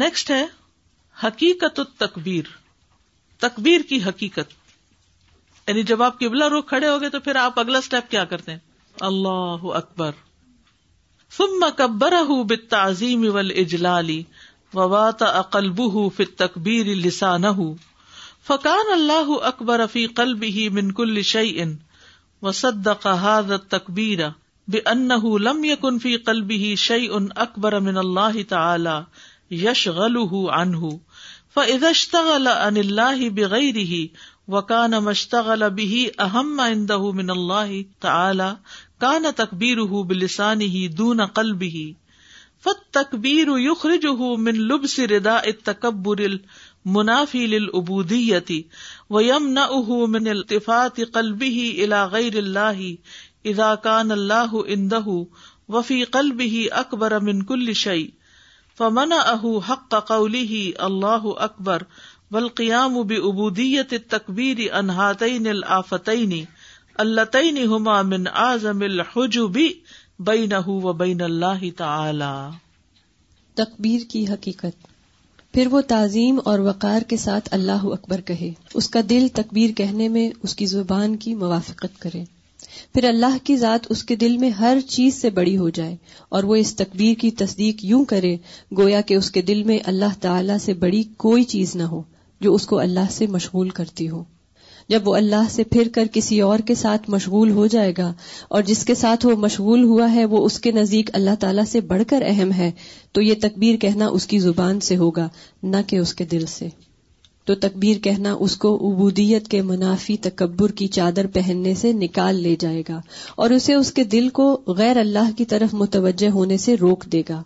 Next ہے حقیقت تقبیر تقبیر کی حقیقت یعنی جب آپ کبلا کھڑے ہو گئے تو پھر آپ اگلا اسٹیپ کیا کرتے ہیں اللہ اکبر سم اکبر اجلا اکلب ہُو تک بیرسان ہُو فقان اللہ اکبر فی کلب ہی من کل وصدق تقبیر بے بانه لم کن فی قلبه شعی اُن اکبر من اللہ تعالی یش غلح انہ فشتغل ان اللہ بغیر ہی وکان مشتغل بھی اہم اندہ من اللہ تعالی کان تقبیر ہُ ہی دون قلب ہی فت تقبیر یخرج ہُ من لب سے ردا اتکبر منافی لبودیتی و یم نہ من التفات قلبه الى غیر اللہ اذا کان اللہ اندہ وفی قلبه اکبر من کل شعیح فمن اہ حق قولی ہی اللہ اکبر بلقیام ابو دیتے انہتین اللہ الحجوبی بین اہو و بین اللہ تعالی تقبیر کی حقیقت پھر وہ تعظیم اور وقار کے ساتھ اللہ اکبر کہے اس کا دل تکبیر کہنے میں اس کی زبان کی موافقت کرے پھر اللہ کی ذات اس کے دل میں ہر چیز سے بڑی ہو جائے اور وہ اس تکبیر کی تصدیق یوں کرے گویا کہ اس کے دل میں اللہ تعالی سے بڑی کوئی چیز نہ ہو جو اس کو اللہ سے مشغول کرتی ہو جب وہ اللہ سے پھر کر کسی اور کے ساتھ مشغول ہو جائے گا اور جس کے ساتھ وہ مشغول ہوا ہے وہ اس کے نزدیک اللہ تعالی سے بڑھ کر اہم ہے تو یہ تکبیر کہنا اس کی زبان سے ہوگا نہ کہ اس کے دل سے تو تکبیر کہنا اس کو عبودیت کے منافی تکبر کی چادر پہننے سے نکال لے جائے گا اور اسے اس کے دل کو غیر اللہ کی طرف متوجہ ہونے سے روک دے گا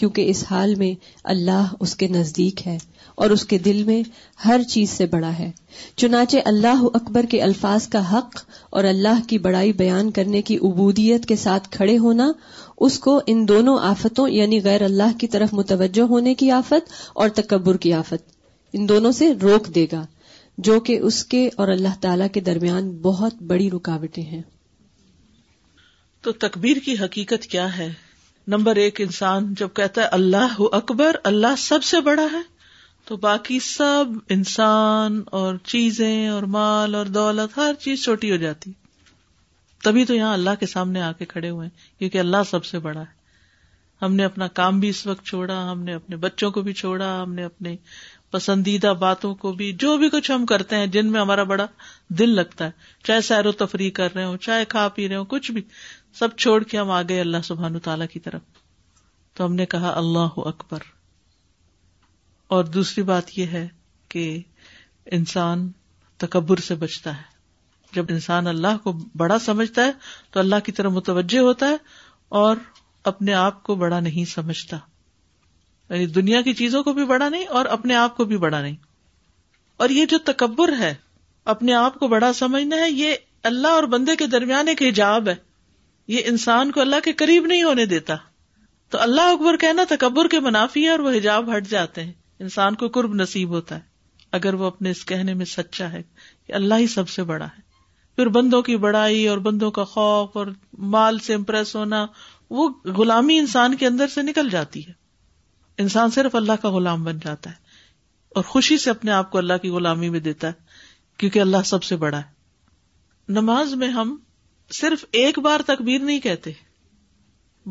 کیونکہ اس حال میں اللہ اس کے نزدیک ہے اور اس کے دل میں ہر چیز سے بڑا ہے چنانچہ اللہ اکبر کے الفاظ کا حق اور اللہ کی بڑائی بیان کرنے کی عبودیت کے ساتھ کھڑے ہونا اس کو ان دونوں آفتوں یعنی غیر اللہ کی طرف متوجہ ہونے کی آفت اور تکبر کی آفت ان دونوں سے روک دے گا جو کہ اس کے اور اللہ تعالی کے درمیان بہت بڑی رکاوٹیں ہیں تو تکبیر کی حقیقت کیا ہے نمبر ایک انسان جب کہتا ہے اللہ اکبر اللہ سب سے بڑا ہے تو باقی سب انسان اور چیزیں اور مال اور دولت ہر چیز چھوٹی ہو جاتی تبھی تو یہاں اللہ کے سامنے آ کے کھڑے ہوئے کیونکہ اللہ سب سے بڑا ہے ہم نے اپنا کام بھی اس وقت چھوڑا ہم نے اپنے بچوں کو بھی چھوڑا ہم نے اپنے پسندیدہ باتوں کو بھی جو بھی کچھ ہم کرتے ہیں جن میں ہمارا بڑا دل لگتا ہے چاہے سیر و تفریح کر رہے ہوں چاہے کھا پی رہے ہوں کچھ بھی سب چھوڑ کے ہم آگے اللہ سبحان تعالی کی طرف تو ہم نے کہا اللہ اکبر اور دوسری بات یہ ہے کہ انسان تکبر سے بچتا ہے جب انسان اللہ کو بڑا سمجھتا ہے تو اللہ کی طرف متوجہ ہوتا ہے اور اپنے آپ کو بڑا نہیں سمجھتا یعنی دنیا کی چیزوں کو بھی بڑا نہیں اور اپنے آپ کو بھی بڑا نہیں اور یہ جو تکبر ہے اپنے آپ کو بڑا سمجھنا ہے یہ اللہ اور بندے کے درمیان ایک حجاب ہے یہ انسان کو اللہ کے قریب نہیں ہونے دیتا تو اللہ اکبر کہنا تکبر کے منافی ہے اور وہ حجاب ہٹ جاتے ہیں انسان کو قرب نصیب ہوتا ہے اگر وہ اپنے اس کہنے میں سچا ہے کہ اللہ ہی سب سے بڑا ہے پھر بندوں کی بڑائی اور بندوں کا خوف اور مال سے امپریس ہونا وہ غلامی انسان کے اندر سے نکل جاتی ہے انسان صرف اللہ کا غلام بن جاتا ہے اور خوشی سے اپنے آپ کو اللہ کی غلامی میں دیتا ہے کیونکہ اللہ سب سے بڑا ہے نماز میں ہم صرف ایک بار تکبیر نہیں کہتے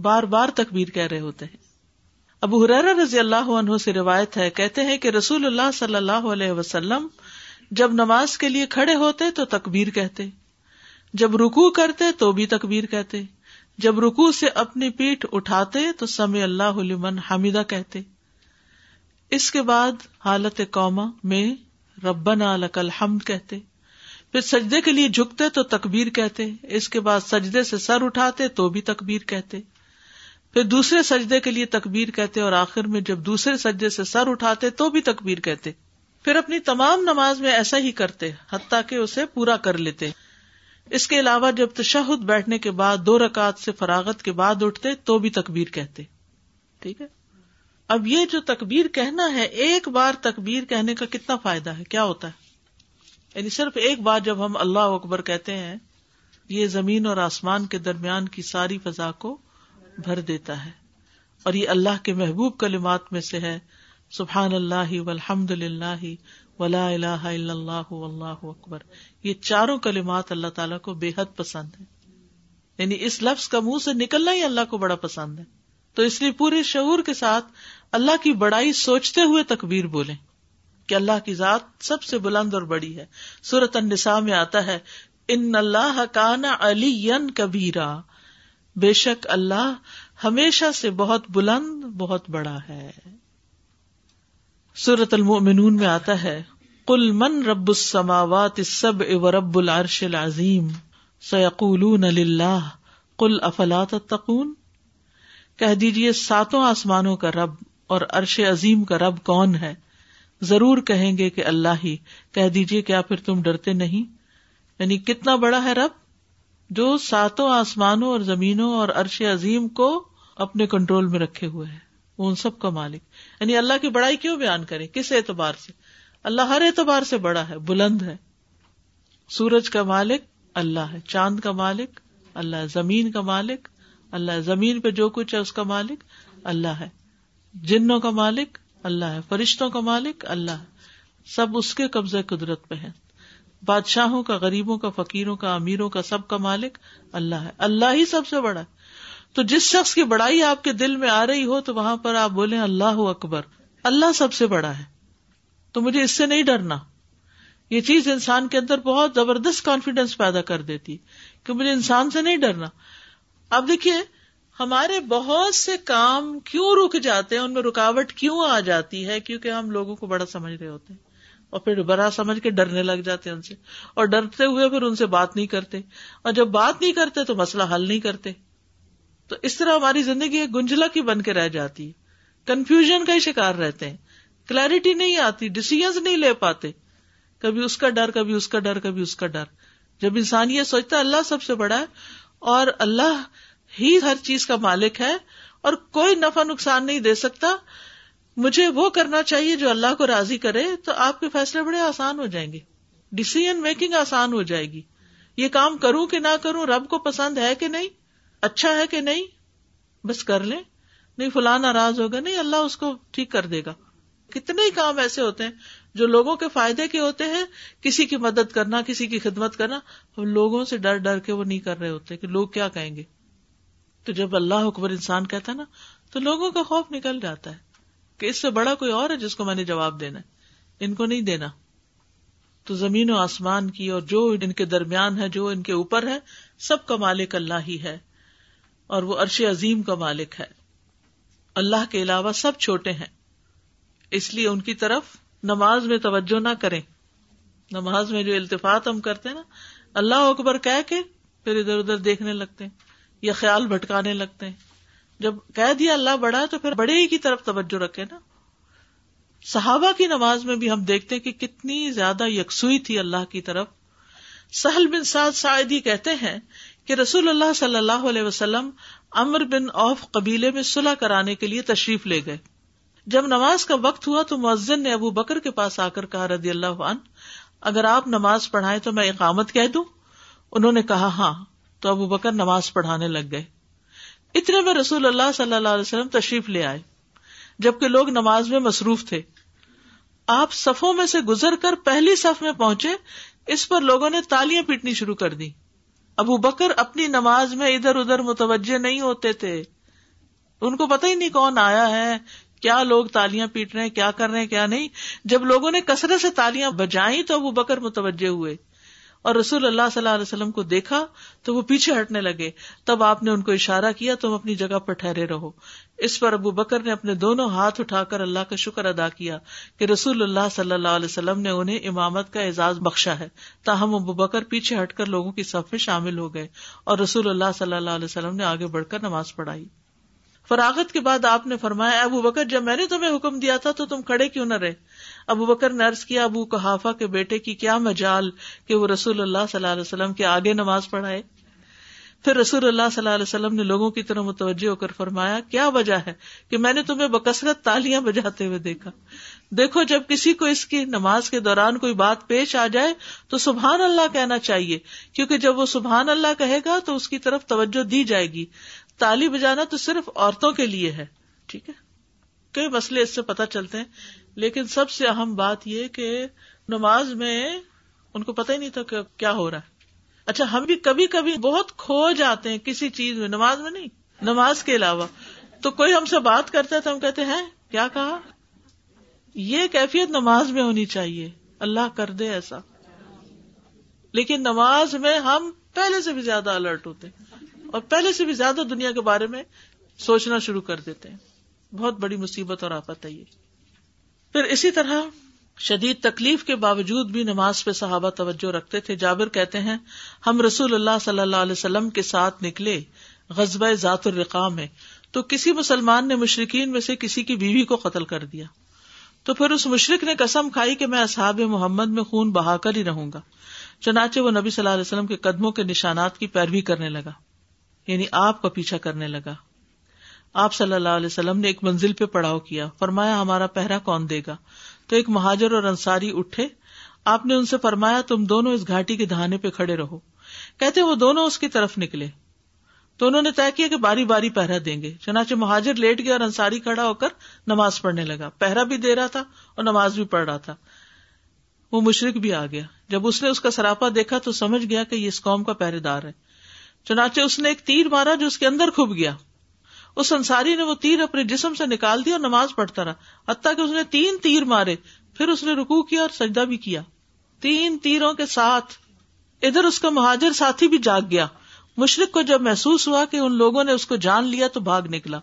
بار بار تکبیر کہہ رہے ہوتے ہیں ابو حرارا رضی اللہ عنہ سے روایت ہے کہتے ہیں کہ رسول اللہ صلی اللہ علیہ وسلم جب نماز کے لیے کھڑے ہوتے تو تکبیر کہتے جب رکو کرتے تو بھی تکبیر کہتے جب رکو سے اپنی پیٹ اٹھاتے تو سمع اللہ لمن حمیدہ کہتے اس کے بعد حالت قوما میں ربنا لک الحمد کہتے پھر سجدے کے لیے جھکتے تو تکبیر کہتے اس کے بعد سجدے سے سر اٹھاتے تو بھی تکبیر کہتے پھر دوسرے سجدے کے لیے تکبیر کہتے اور آخر میں جب دوسرے سجدے سے سر اٹھاتے تو بھی تکبیر کہتے پھر اپنی تمام نماز میں ایسا ہی کرتے حتیٰ کہ اسے پورا کر لیتے اس کے علاوہ جب تشہد بیٹھنے کے بعد دو رکعت سے فراغت کے بعد اٹھتے تو بھی تکبیر کہتے ٹھیک ہے اب یہ جو تکبیر کہنا ہے ایک بار تکبیر کہنے کا کتنا فائدہ ہے کیا ہوتا ہے یعنی صرف ایک بار جب ہم اللہ اکبر کہتے ہیں یہ زمین اور آسمان کے درمیان کی ساری فضا کو بھر دیتا ہے اور یہ اللہ کے محبوب کلمات میں سے ہے سبحان اللہ والحمد اللہ ولا اللہ اکبر یہ چاروں کلمات اللہ تعالیٰ کو بے حد پسند ہے یعنی اس لفظ کا منہ سے نکلنا ہی اللہ کو بڑا پسند ہے تو اس لیے پورے شعور کے ساتھ اللہ کی بڑائی سوچتے ہوئے تقبیر بولے کہ اللہ کی ذات سب سے بلند اور بڑی ہے سورت انسا میں آتا ہے ان اللہ کانا علی کبیرا بے شک اللہ ہمیشہ سے بہت بلند بہت بڑا ہے سورت المؤمنون میں آتا ہے کل من رب السماوات العرش العظیم الماوات کل تقون کہہ دیجیے ساتوں آسمانوں کا رب اور عرش عظیم کا رب کون ہے ضرور کہیں گے کہ اللہ ہی کہہ دیجیے کیا پھر تم ڈرتے نہیں یعنی کتنا بڑا ہے رب جو ساتوں آسمانوں اور زمینوں اور عرش عظیم کو اپنے کنٹرول میں رکھے ہوئے ہے وہ ان سب کا مالک یعنی اللہ کی بڑائی کیوں بیان کرے کس اعتبار سے اللہ ہر اعتبار سے بڑا ہے بلند ہے سورج کا مالک اللہ ہے چاند کا مالک اللہ زمین کا مالک اللہ زمین پہ جو کچھ ہے اس کا مالک اللہ ہے جنوں کا مالک اللہ ہے فرشتوں کا مالک اللہ ہے سب اس کے قبضے قدرت پہ ہے بادشاہوں کا غریبوں کا فقیروں کا امیروں کا سب کا مالک اللہ ہے اللہ ہی سب سے بڑا ہے تو جس شخص کی بڑائی آپ کے دل میں آ رہی ہو تو وہاں پر آپ بولیں اللہ اکبر اللہ سب سے بڑا ہے تو مجھے اس سے نہیں ڈرنا یہ چیز انسان کے اندر بہت زبردست کانفیڈینس پیدا کر دیتی کہ مجھے انسان سے نہیں ڈرنا اب دیکھیے ہمارے بہت سے کام کیوں رک جاتے ہیں ان میں رکاوٹ کیوں آ جاتی ہے کیونکہ ہم لوگوں کو بڑا سمجھ رہے ہوتے ہیں اور پھر بڑا سمجھ کے ڈرنے لگ جاتے ہیں ان سے اور ڈرتے ہوئے پھر ان سے بات نہیں کرتے اور جب بات نہیں کرتے تو مسئلہ حل نہیں کرتے تو اس طرح ہماری زندگی ایک گنجلا کی بن کے رہ جاتی ہے کنفیوژن کا ہی شکار رہتے ہیں کلیرٹی نہیں آتی ڈسیزنس نہیں لے پاتے کبھی اس کا ڈر کبھی اس کا ڈر کبھی اس کا ڈر جب انسان یہ سوچتا اللہ سب سے بڑا ہے اور اللہ ہی ہر چیز کا مالک ہے اور کوئی نفع نقصان نہیں دے سکتا مجھے وہ کرنا چاہیے جو اللہ کو راضی کرے تو آپ کے فیصلے بڑے آسان ہو جائیں گے ڈسیزن میکنگ آسان ہو جائے گی یہ کام کروں کہ نہ کروں رب کو پسند ہے کہ نہیں اچھا ہے کہ نہیں بس کر لیں نہیں فلاں ناراض ہوگا نہیں اللہ اس کو ٹھیک کر دے گا کتنے کام ایسے ہوتے ہیں جو لوگوں کے فائدے کے ہوتے ہیں کسی کی مدد کرنا کسی کی خدمت کرنا ہم لوگوں سے ڈر ڈر کے وہ نہیں کر رہے ہوتے کہ لوگ کیا کہیں گے تو جب اللہ اکبر انسان کہتا ہے نا تو لوگوں کا خوف نکل جاتا ہے کہ اس سے بڑا کوئی اور ہے جس کو میں نے جواب دینا ہے ان کو نہیں دینا تو زمین و آسمان کی اور جو ان کے درمیان ہے جو ان کے اوپر ہے سب کا مالک اللہ ہی ہے اور وہ عرش عظیم کا مالک ہے اللہ کے علاوہ سب چھوٹے ہیں اس لیے ان کی طرف نماز میں توجہ نہ کریں نماز میں جو التفاط ہم کرتے ہیں نا اللہ اکبر کہہ کے پھر ادھر ادھر دیکھنے لگتے ہیں یا خیال بھٹکانے لگتے ہیں جب کہہ دیا اللہ بڑا تو پھر بڑے ہی کی طرف توجہ رکھے نا صحابہ کی نماز میں بھی ہم دیکھتے ہیں کہ کتنی زیادہ یکسوئی تھی اللہ کی طرف سہل بن سعد سعیدی کہتے ہیں کہ رسول اللہ صلی اللہ علیہ وسلم امر بن اوف قبیلے میں صلاح کرانے کے لیے تشریف لے گئے جب نماز کا وقت ہوا تو مؤذن نے ابو بکر کے پاس آ کر کہا رضی اللہ عنہ اگر آپ نماز پڑھائیں تو میں اقامت کہہ دوں انہوں نے کہا ہاں تو ابو بکر نماز پڑھانے لگ گئے اتنے میں رسول اللہ صلی اللہ علیہ وسلم تشریف لے آئے جبکہ لوگ نماز میں مصروف تھے آپ صفوں میں سے گزر کر پہلی صف میں پہنچے اس پر لوگوں نے تالیاں پیٹنی شروع کر دی ابو بکر اپنی نماز میں ادھر ادھر متوجہ نہیں ہوتے تھے ان کو پتہ ہی نہیں کون آیا ہے کیا لوگ تالیاں پیٹ رہے ہیں کیا کر رہے ہیں کیا نہیں جب لوگوں نے کثرت سے تالیاں بجائیں تو ابو بکر متوجہ ہوئے اور رسول اللہ صلی اللہ علیہ وسلم کو دیکھا تو وہ پیچھے ہٹنے لگے تب آپ نے ان کو اشارہ کیا تم اپنی جگہ پر ٹھہرے رہو اس پر ابو بکر نے اپنے دونوں ہاتھ اٹھا کر اللہ کا شکر ادا کیا کہ رسول اللہ صلی اللہ علیہ وسلم نے انہیں امامت کا اعزاز بخشا ہے تاہم ابو بکر پیچھے ہٹ کر لوگوں کی صف میں شامل ہو گئے اور رسول اللہ صلی اللہ علیہ وسلم نے آگے بڑھ کر نماز پڑھائی فراغت کے بعد آپ نے فرمایا ابو بکر جب میں نے تمہیں حکم دیا تھا تو تم کھڑے کیوں نہ رہے ابو بکر نے عرض کیا ابو کہافا کے بیٹے کی کیا مجال کہ وہ رسول اللہ صلی اللہ علیہ وسلم کے آگے نماز پڑھائے پھر رسول اللہ صلی اللہ علیہ وسلم نے لوگوں کی طرح متوجہ ہو کر فرمایا کیا وجہ ہے کہ میں نے تمہیں بکثرت تالیاں بجاتے ہوئے دیکھا دیکھو جب کسی کو اس کی نماز کے دوران کوئی بات پیش آ جائے تو سبحان اللہ کہنا چاہیے کیونکہ جب وہ سبحان اللہ کہے گا تو اس کی طرف توجہ دی جائے گی تالی بجانا تو صرف عورتوں کے لیے ہے ٹھیک ہے کئی مسئلے اس سے پتہ چلتے ہیں لیکن سب سے اہم بات یہ کہ نماز میں ان کو پتہ ہی نہیں تھا کہ کیا ہو رہا ہے اچھا ہم بھی کبھی کبھی بہت کھو جاتے ہیں کسی چیز میں نماز میں نہیں نماز کے علاوہ تو کوئی ہم سے بات کرتا ہے تو ہم کہتے ہیں کیا کہا یہ کیفیت نماز میں ہونی چاہیے اللہ کر دے ایسا لیکن نماز میں ہم پہلے سے بھی زیادہ الرٹ ہوتے ہیں اور پہلے سے بھی زیادہ دنیا کے بارے میں سوچنا شروع کر دیتے ہیں بہت بڑی مصیبت اور آفت ہے یہ پھر اسی طرح شدید تکلیف کے باوجود بھی نماز پہ صحابہ توجہ رکھتے تھے جابر کہتے ہیں ہم رسول اللہ صلی اللہ علیہ وسلم کے ساتھ نکلے غزبۂ ذات الرقا میں تو کسی مسلمان نے مشرقین میں سے کسی کی بیوی کو قتل کر دیا تو پھر اس مشرق نے کسم کھائی کہ میں اصحاب محمد میں خون بہا کر ہی رہوں گا چنانچہ وہ نبی صلی اللہ علیہ وسلم کے قدموں کے نشانات کی پیروی کرنے لگا یعنی آپ کا پیچھا کرنے لگا آپ صلی اللہ علیہ وسلم نے ایک منزل پہ پڑاؤ کیا فرمایا ہمارا پہرا کون دے گا تو ایک مہاجر اور انصاری اٹھے آپ نے ان سے فرمایا تم دونوں اس گھاٹی کے دھانے پہ کھڑے رہو کہتے وہ دونوں اس کی طرف نکلے تو انہوں نے طے کیا کہ باری باری پہرا دیں گے چنانچہ مہاجر لیٹ گیا اور انصاری کھڑا ہو کر نماز پڑھنے لگا پہرا بھی دے رہا تھا اور نماز بھی پڑھ رہا تھا وہ مشرق بھی آ گیا جب اس نے اس کا سراپا دیکھا تو سمجھ گیا کہ یہ اس قوم کا پہرے دار ہے چنانچہ اس نے ایک تیر مارا جو اس کے اندر کھب گیا اس انصاری نے وہ تیر اپنے جسم سے نکال دیا اور نماز پڑھتا رہا حتیٰ کہ اس نے تین تیر مارے پھر اس نے رکو کیا اور سجدہ بھی کیا تین تیروں کے ساتھ ادھر اس کا مہاجر ساتھی بھی جاگ گیا مشرق کو جب محسوس ہوا کہ ان لوگوں نے اس کو جان لیا تو بھاگ نکلا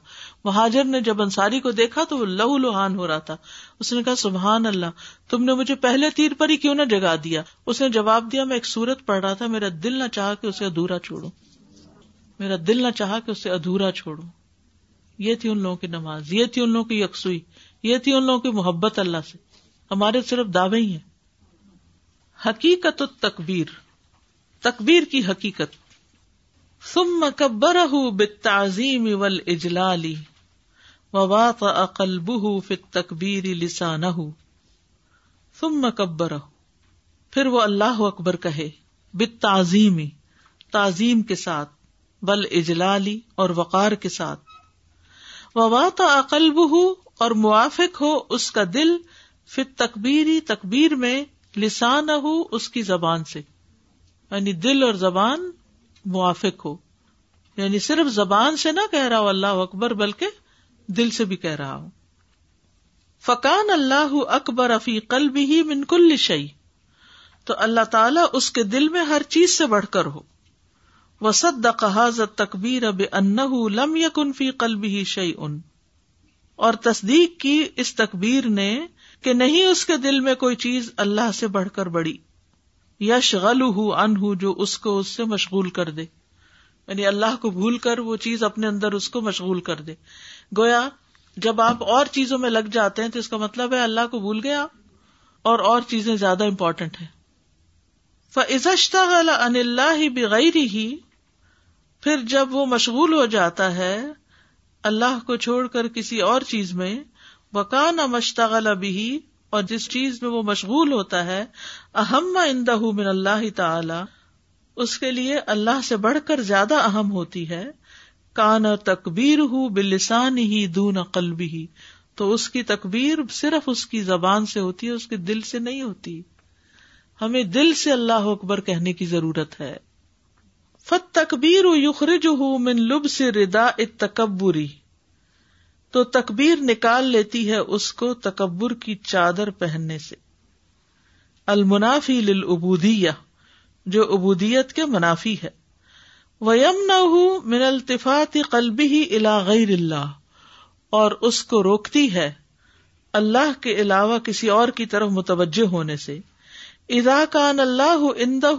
مہاجر نے جب انصاری کو دیکھا تو وہ لہو لوہان ہو رہا تھا اس نے کہا سبحان اللہ تم نے مجھے پہلے تیر پر ہی کیوں نہ جگا دیا اس نے جواب دیا میں ایک سورت پڑھ رہا تھا میرا دل نہ چاہا کہ اسے ادھورا چھوڑوں میرا دل نہ چاہا کہ اسے ادھورا چھوڑوں یہ تھی ان لوگوں کی نماز یہ تھی ان لوگوں کی یکسوئی یہ تھی ان لوگوں کی محبت اللہ سے ہمارے صرف دعوے ہی ہیں حقیقت و تقبیر تقبیر کی حقیقت ثم والاجلال فی وقل لسانہ ثم کبرہ پھر وہ اللہ اکبر کہے بالتعظیم تعظیم کے ساتھ بل اجلالی اور وقار کے ساتھ وا اقلب عقلب اور موافق ہو اس کا دل پھر تقبیر تقبیر میں لسان ہو اس کی زبان سے یعنی دل اور زبان موافق ہو یعنی صرف زبان سے نہ کہہ رہا ہو اللہ اکبر بلکہ دل سے بھی کہہ رہا ہو فکان اللہ اکبر افی قلب ہی منکل شعی تو اللہ تعالیٰ اس کے دل میں ہر چیز سے بڑھ کر ہو وسد دقا تقبیر اب ان لم یقن فی قلب ہی شعی ان اور تصدیق کی اس تقبیر نے کہ نہیں اس کے دل میں کوئی چیز اللہ سے بڑھ کر بڑی یش غل اس کو اس سے مشغول کر دے یعنی اللہ کو بھول کر وہ چیز اپنے اندر اس کو مشغول کر دے گویا جب آپ اور چیزوں میں لگ جاتے ہیں تو اس کا مطلب ہے اللہ کو بھول گیا آپ اور اور چیزیں زیادہ امپورٹینٹ ہے ان ہی بغیر ہی پھر جب وہ مشغول ہو جاتا ہے اللہ کو چھوڑ کر کسی اور چیز میں وہ مشتغل ابھی اور جس چیز میں وہ مشغول ہوتا ہے اہم اندہ من اللہ تعالی اس کے لیے اللہ سے بڑھ کر زیادہ اہم ہوتی ہے کان اور تقبیر بلسان ہی دون عقل بھی تو اس کی تقبیر صرف اس کی زبان سے ہوتی ہے اس کے دل سے نہیں ہوتی ہمیں دل سے اللہ اکبر کہنے کی ضرورت ہے فت یخرج ہوں من لب سے ردا تکبری تو تقبیر نکال لیتی ہے اس کو تکبر کی چادر پہننے سے المنافی جو ابودیت کے منافی ہے من التفاط قلبی ہی غیر اللہ اور اس کو روکتی ہے اللہ کے علاوہ کسی اور کی طرف متوجہ ہونے سے ادا کان اللہ اندہ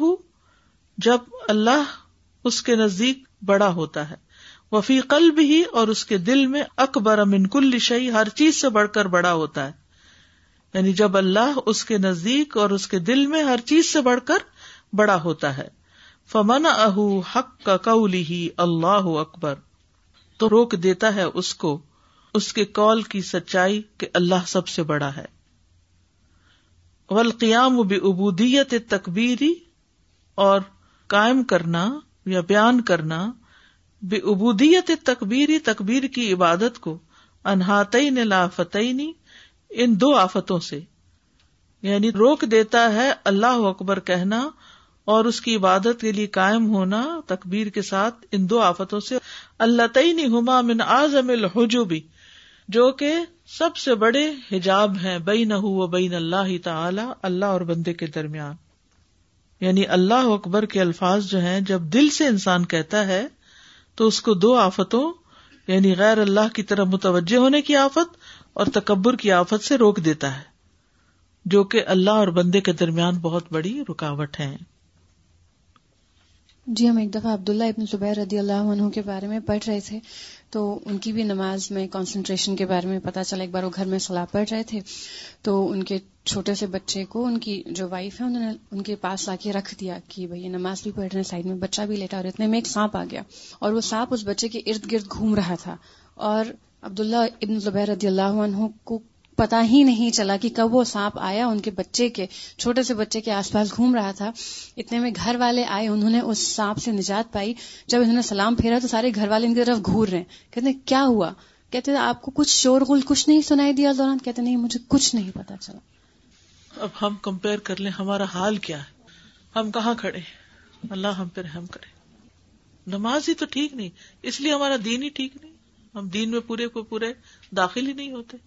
جب اللہ اس کے نزدیک بڑا ہوتا ہے قلب ہی اور اس کے دل میں اکبر امن کل شعی ہر چیز سے بڑھ کر بڑا ہوتا ہے یعنی جب اللہ اس کے نزدیک اور اس کے دل میں ہر چیز سے بڑھ کر بڑا ہوتا ہے فمن اہ حق کا ہی اللہ اکبر تو روک دیتا ہے اس کو اس کے کال کی سچائی کہ اللہ سب سے بڑا ہے ولقیام بے ابودیت تقبیری اور قائم کرنا یا بیان کرنا بے ابودیت تقبیر تقبیر کی عبادت کو انہاطئی نے لافت ان دو آفتوں سے یعنی روک دیتا ہے اللہ اکبر کہنا اور اس کی عبادت کے لیے قائم ہونا تقبیر کے ساتھ ان دو آفتوں سے اللہ تعینی ہما من آزم الحجوبی جو کہ سب سے بڑے حجاب بین ہو نہ بین اللہ تعالی اللہ اور بندے کے درمیان یعنی اللہ اکبر کے الفاظ جو ہیں جب دل سے انسان کہتا ہے تو اس کو دو آفتوں یعنی غیر اللہ کی طرف متوجہ ہونے کی آفت اور تکبر کی آفت سے روک دیتا ہے جو کہ اللہ اور بندے کے درمیان بہت بڑی رکاوٹ ہے جی ہم ایک دفعہ عبداللہ ابن زبیر رضی اللہ عنہ کے بارے میں پڑھ رہے تھے تو ان کی بھی نماز میں کانسنٹریشن کے بارے میں پتہ چلا ایک بار وہ گھر میں سلاح پڑھ رہے تھے تو ان کے چھوٹے سے بچے کو ان کی جو وائف ہے انہوں نے ان کے پاس لا کے رکھ دیا کہ بھائی نماز بھی پڑھ رہے ہیں سائڈ میں بچہ بھی لیتا اور اتنے میں ایک سانپ آ گیا اور وہ سانپ اس بچے کے ارد گرد گھوم رہا تھا اور عبداللہ ابن زبیر رضی اللہ عنہ کو پتا ہی نہیں چلا کہ کب وہ سانپ آیا ان کے بچے کے چھوٹے سے بچے کے آس پاس گھوم رہا تھا اتنے میں گھر والے آئے انہوں نے اس سانپ سے نجات پائی جب انہوں نے سلام پھیرا تو سارے گھر والے ان کی طرف گھور رہے ہیں کہتے ہیں کیا ہوا کہتے ہیں آپ کو کچھ شور گل کچھ نہیں سنائی دیا دوران کہتے نہیں مجھے کچھ نہیں پتا چلا اب ہم کمپیئر کر لیں ہمارا حال کیا ہے ہم کہاں کھڑے ہیں اللہ ہم پہ رحم کرے نماز ہی تو ٹھیک نہیں اس لیے ہمارا دین ہی ٹھیک نہیں ہم دین میں پورے کو پورے داخل ہی نہیں ہوتے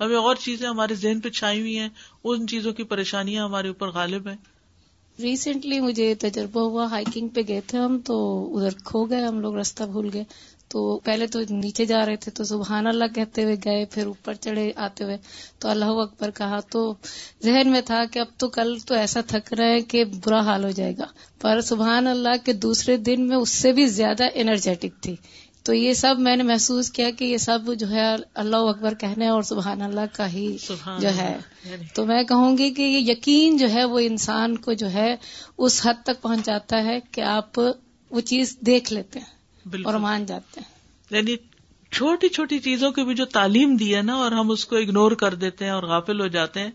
ہمیں اور چیزیں ہمارے ذہن پہ چھائی ہوئی ہیں ان چیزوں کی پریشانیاں ہمارے اوپر غالب ہیں ریسنٹلی مجھے تجربہ ہوا ہائکنگ پہ گئے تھے ہم تو ادھر کھو گئے ہم لوگ راستہ بھول گئے تو پہلے تو نیچے جا رہے تھے تو سبحان اللہ کہتے ہوئے گئے پھر اوپر چڑھے آتے ہوئے تو اللہ اکبر کہا تو ذہن میں تھا کہ اب تو کل تو ایسا تھک رہے کہ برا حال ہو جائے گا پر سبحان اللہ کے دوسرے دن میں اس سے بھی زیادہ انرجیٹک تھی تو یہ سب میں نے محسوس کیا کہ یہ سب جو ہے اللہ اکبر کہنے اور سبحان اللہ کا ہی جو ہے یعنی تو میں کہوں گی کہ یہ یقین جو ہے وہ انسان کو جو ہے اس حد تک پہنچاتا ہے کہ آپ وہ چیز دیکھ لیتے ہیں بالکل مان جاتے ہیں یعنی چھوٹی چھوٹی چیزوں کی بھی جو تعلیم دی ہے نا اور ہم اس کو اگنور کر دیتے ہیں اور غافل ہو جاتے ہیں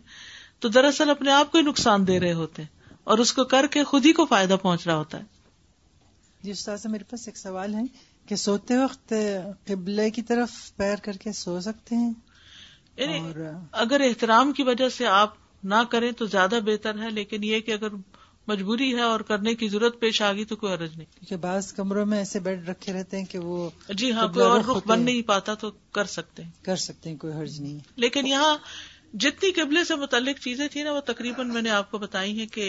تو دراصل اپنے آپ کو ہی نقصان دے رہے ہوتے ہیں اور اس کو کر کے خود ہی کو فائدہ پہنچ رہا ہوتا ہے جی استاد سے میرے پاس ایک سوال ہے کہ سوتے وقت قبلے کی طرف پیر کر کے سو سکتے ہیں یعنی اگر احترام کی وجہ سے آپ نہ کریں تو زیادہ بہتر ہے لیکن یہ کہ اگر مجبوری ہے اور کرنے کی ضرورت پیش آگی تو کوئی عرض نہیں کیونکہ بعض کمروں میں ایسے بیڈ رکھے رہتے ہیں کہ وہ جی ہاں کوئی اور رخ بن نہیں پاتا تو کر سکتے ہیں کر سکتے ہیں کوئی حرض نہیں لیکن یہاں جتنی قبلے سے متعلق چیزیں تھیں نا وہ تقریباً میں نے آپ کو بتائی ہیں کہ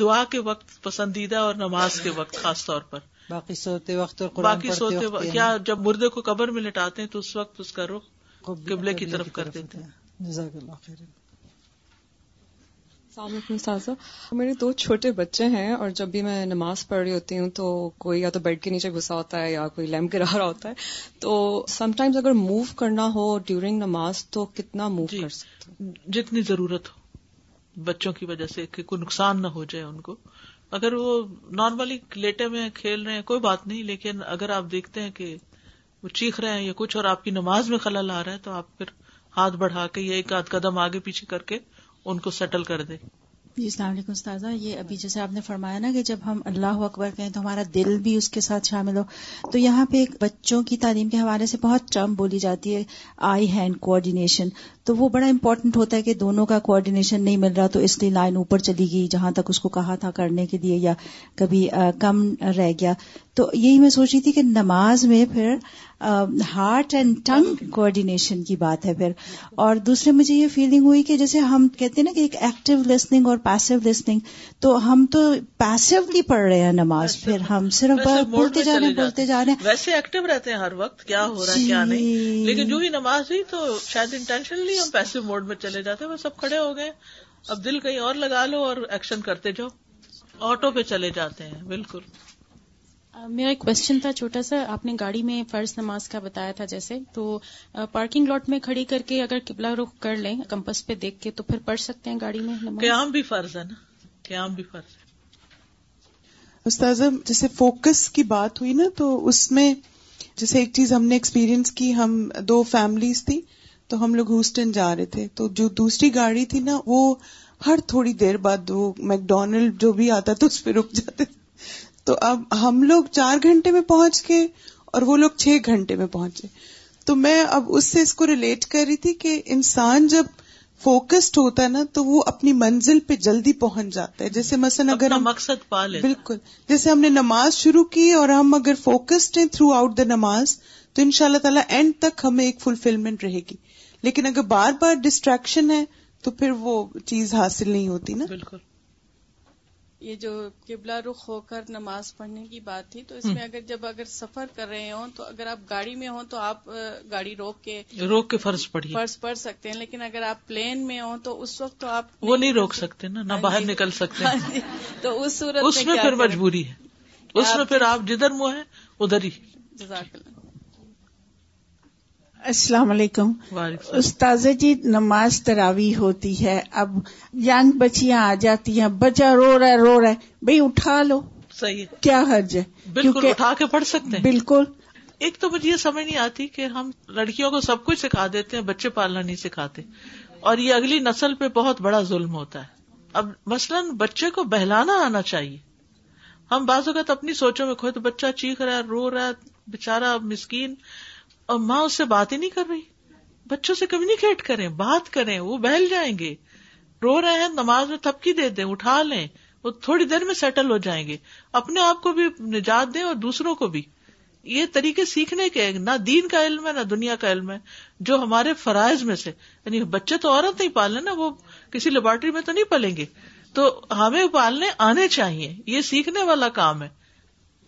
دعا کے وقت پسندیدہ اور نماز کے وقت خاص طور پر باقی سوتے وقت اور قرآن باقی سوتے وقت یا جب مردے کو قبر میں لٹاتے ہیں تو اس وقت اس کا رخ قبلے کی طرف کر دیتے ہیں السلام علیکم صاحب میرے دو چھوٹے بچے ہیں اور جب بھی میں نماز پڑھ رہی ہوتی ہوں تو کوئی یا تو بیڈ کے نیچے گھسا ہوتا ہے یا کوئی لیمپ گرا رہا ہوتا ہے تو سم ٹائمز اگر موو کرنا ہو ڈیورنگ نماز تو کتنا موو جی۔ کر سکتے جتنی ضرورت ہو بچوں کی وجہ سے کہ کوئی نقصان نہ ہو جائے ان کو اگر وہ نارملی لیٹے ہوئے کھیل رہے ہیں کوئی بات نہیں لیکن اگر آپ دیکھتے ہیں کہ وہ چیخ رہے ہیں یا کچھ اور آپ کی نماز میں خلل آ رہا ہے تو آپ پھر ہاتھ بڑھا کے یا ایک آدھ قدم آگے پیچھے کر کے ان کو سیٹل کر دے جی السلام علیکم استاذہ یہ ابھی جیسے آپ نے فرمایا نا کہ جب ہم اللہ اکبر کہیں تو ہمارا دل بھی اس کے ساتھ شامل ہو تو یہاں پہ ایک بچوں کی تعلیم کے حوالے سے بہت چم بولی جاتی ہے آئی ہینڈ کوآڈینیشن تو وہ بڑا امپورٹنٹ ہوتا ہے کہ دونوں کا کوآرڈنیشن نہیں مل رہا تو اس لیے لائن اوپر چلی گئی جہاں تک اس کو کہا تھا کرنے کے لیے یا کبھی کم رہ گیا تو یہی میں سوچ رہی تھی کہ نماز میں پھر ہارٹ اینڈ ٹنگ کوآرڈینشن کی بات ہے پھر اور دوسرے مجھے یہ فیلنگ ہوئی کہ جیسے ہم کہتے ہیں نا کہ ایک ایکٹیو لسننگ اور پیسو لسننگ تو ہم تو پیسولی پڑھ رہے ہیں نماز اچھا، پھر ہم صرف بولتے جا رہے ہیں بولتے جا رہے ہیں ویسے ایکٹیو رہتے ہیں ہر وقت کیا ہو رہا ہے کیا نہیں جی۔ لیکن جو ہی نماز ہوئی تو شاید انٹینشنلی ہم پیسے موڈ میں چلے جاتے ہیں وہ سب کھڑے ہو گئے اب دل کہیں اور لگا لو اور ایکشن کرتے جاؤ آٹو پہ چلے جاتے ہیں بالکل میرا ایک کوشچن تھا چھوٹا سا آپ نے گاڑی میں فرض نماز کا بتایا تھا جیسے تو پارکنگ لاٹ میں کھڑی کر کے اگر کبلا رخ کر لیں کمپس پہ دیکھ کے تو پھر پڑھ سکتے ہیں گاڑی میں قیام بھی فرض ہے نا قیام بھی فرض ہے استاذ جیسے فوکس کی بات ہوئی نا تو اس میں جیسے ایک چیز ہم نے ایکسپیرینس کی ہم دو فیملیز تھی تو ہم لوگ ہوسٹن جا رہے تھے تو جو دوسری گاڑی تھی نا وہ ہر تھوڑی دیر بعد وہ میک ڈونلڈ جو بھی آتا تھا اس پہ رک جاتے تو اب ہم لوگ چار گھنٹے میں پہنچ کے اور وہ لوگ چھ گھنٹے میں پہنچے تو میں اب اس سے اس کو ریلیٹ کر رہی تھی کہ انسان جب فوکسڈ ہوتا ہے نا تو وہ اپنی منزل پہ جلدی پہنچ جاتا ہے جیسے مثلا اگر ہم مقصد پا لے بالکل جیسے ہم نے نماز شروع کی اور ہم اگر فوکسڈ ہیں تھرو آؤٹ دا نماز تو ان شاء اللہ تعالیٰ اینڈ تک ہمیں ایک فلفلمنٹ رہے گی لیکن اگر بار بار ڈسٹریکشن ہے تو پھر وہ چیز حاصل نہیں ہوتی نا بالکل یہ جو قبلہ رخ ہو کر نماز پڑھنے کی بات تھی تو اس میں اگر جب اگر سفر کر رہے ہوں تو اگر آپ گاڑی میں ہوں تو آپ گاڑی روک کے روک کے فرض فرض پڑھ سکتے ہیں لیکن اگر آپ پلین میں ہوں تو اس وقت تو آپ وہ نہیں روک سکتے نا نہ ہاں جی۔ باہر نکل سکتے ہاں جی۔ تو اس صورت اس میں پھر مجبوری ہے اس میں پھر آپ جدھر منہ ہیں ادھر ہی جزاک اللہ السلام علیکم استاذ جی نماز تراوی ہوتی ہے اب یگ بچیاں آ جاتی ہیں بچہ رو رہا ہے رو رہا ہے بھائی اٹھا لو صحیح کیا حرج ہے بالکل اٹھا کے پڑھ سکتے ہیں بالکل ایک تو مجھے یہ سمجھ نہیں آتی کہ ہم لڑکیوں کو سب کچھ سکھا دیتے ہیں بچے پالنا نہیں سکھاتے اور یہ اگلی نسل پہ بہت بڑا ظلم ہوتا ہے اب مثلاً بچے کو بہلانا آنا چاہیے ہم بعض اوقات اپنی سوچوں میں کھوئے تو بچہ چیخ رہا ہے رو رہا ہے بےچارا مسکین اور ماں اس سے بات ہی نہیں کر رہی بچوں سے کمیونیکیٹ کریں بات کریں وہ بہل جائیں گے رو رہے ہیں نماز میں تھپکی دے دیں اٹھا لیں وہ تھوڑی دیر میں سیٹل ہو جائیں گے اپنے آپ کو بھی نجات دیں اور دوسروں کو بھی یہ طریقے سیکھنے کے نہ دین کا علم ہے نہ دنیا کا علم ہے جو ہمارے فرائض میں سے یعنی بچے تو عورت نہیں پالنے نا وہ کسی لیبارٹری میں تو نہیں پلیں گے تو ہمیں پالنے آنے چاہیے یہ سیکھنے والا کام ہے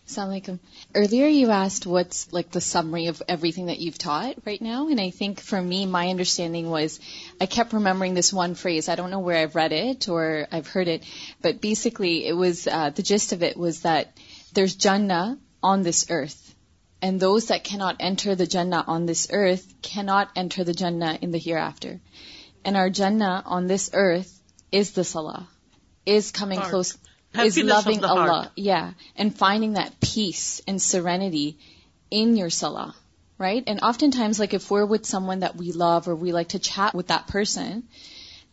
Assalamu alaikum. Earlier you asked what's like the summary of everything that you've taught right now, and I think for me, my understanding was I kept remembering this one phrase. I don't know where I've read it or I've heard it, but basically it was, uh, the gist of it was that there's Jannah on this earth, and those that cannot enter the Jannah on this earth cannot enter the Jannah in the hereafter. And our Jannah on this earth is the Salah, is coming close لنگ اللہ یا and finding the peace and sir in your soul right and after times for with someone the love we light with the person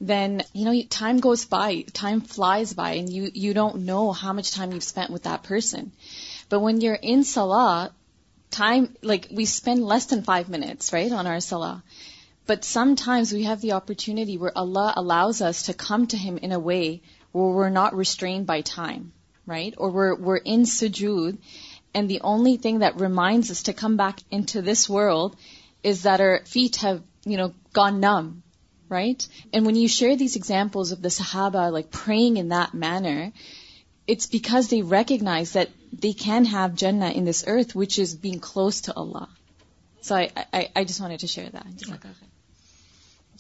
then you know time goes by time flies by and you you don't know how much time you spend with a person but when your in time like we spend less than five minute right on آئر سلح but sometimes we have the opportunity your Allah allows us time to him in a where we're not restrained by time, right? Or we're in sujood, and the only thing that reminds us to come back into this world is that our feet have, gone numb, right? And when you share these examples of the Sahaba, praying in that manner, it's because they recognize that they can have Jannah in this earth, which is being close to Allah. So I just wanted to share that.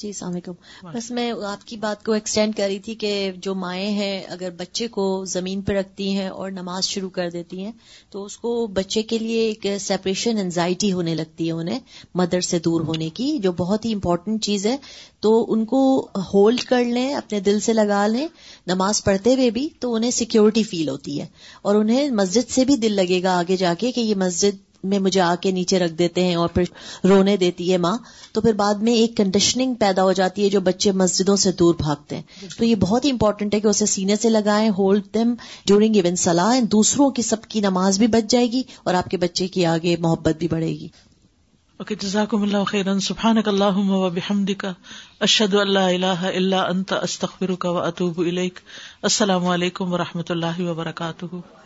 جی السلام علیکم بس میں آپ کی بات کو extend کر رہی تھی کہ جو مائیں ہیں اگر بچے کو زمین پہ رکھتی ہیں اور نماز شروع کر دیتی ہیں تو اس کو بچے کے لیے ایک سیپریشن انزائٹی ہونے لگتی ہے انہیں مدر سے دور ہونے کی جو بہت ہی امپورٹنٹ چیز ہے تو ان کو ہولڈ کر لیں اپنے دل سے لگا لیں نماز پڑھتے ہوئے بھی تو انہیں سیکیورٹی فیل ہوتی ہے اور انہیں مسجد سے بھی دل لگے گا آگے جا کے کہ یہ مسجد میں مجھے آ کے نیچے رکھ دیتے ہیں اور پھر رونے دیتی ہے ماں تو پھر بعد میں ایک کنڈیشننگ پیدا ہو جاتی ہے جو بچے مسجدوں سے دور بھاگتے ہیں جی۔ تو یہ بہت ہی امپورٹنٹ ہے کہ اسے سینے سے لگائیں ہولڈ دم ڈیورنگ ایون سلاح دوسروں کی سب کی نماز بھی بچ جائے گی اور آپ کے بچے کی آگے محبت بھی بڑھے گی اوکے اللہ اللہ سبحان انت السلام علیکم و رحمۃ اللہ وبرکاتہ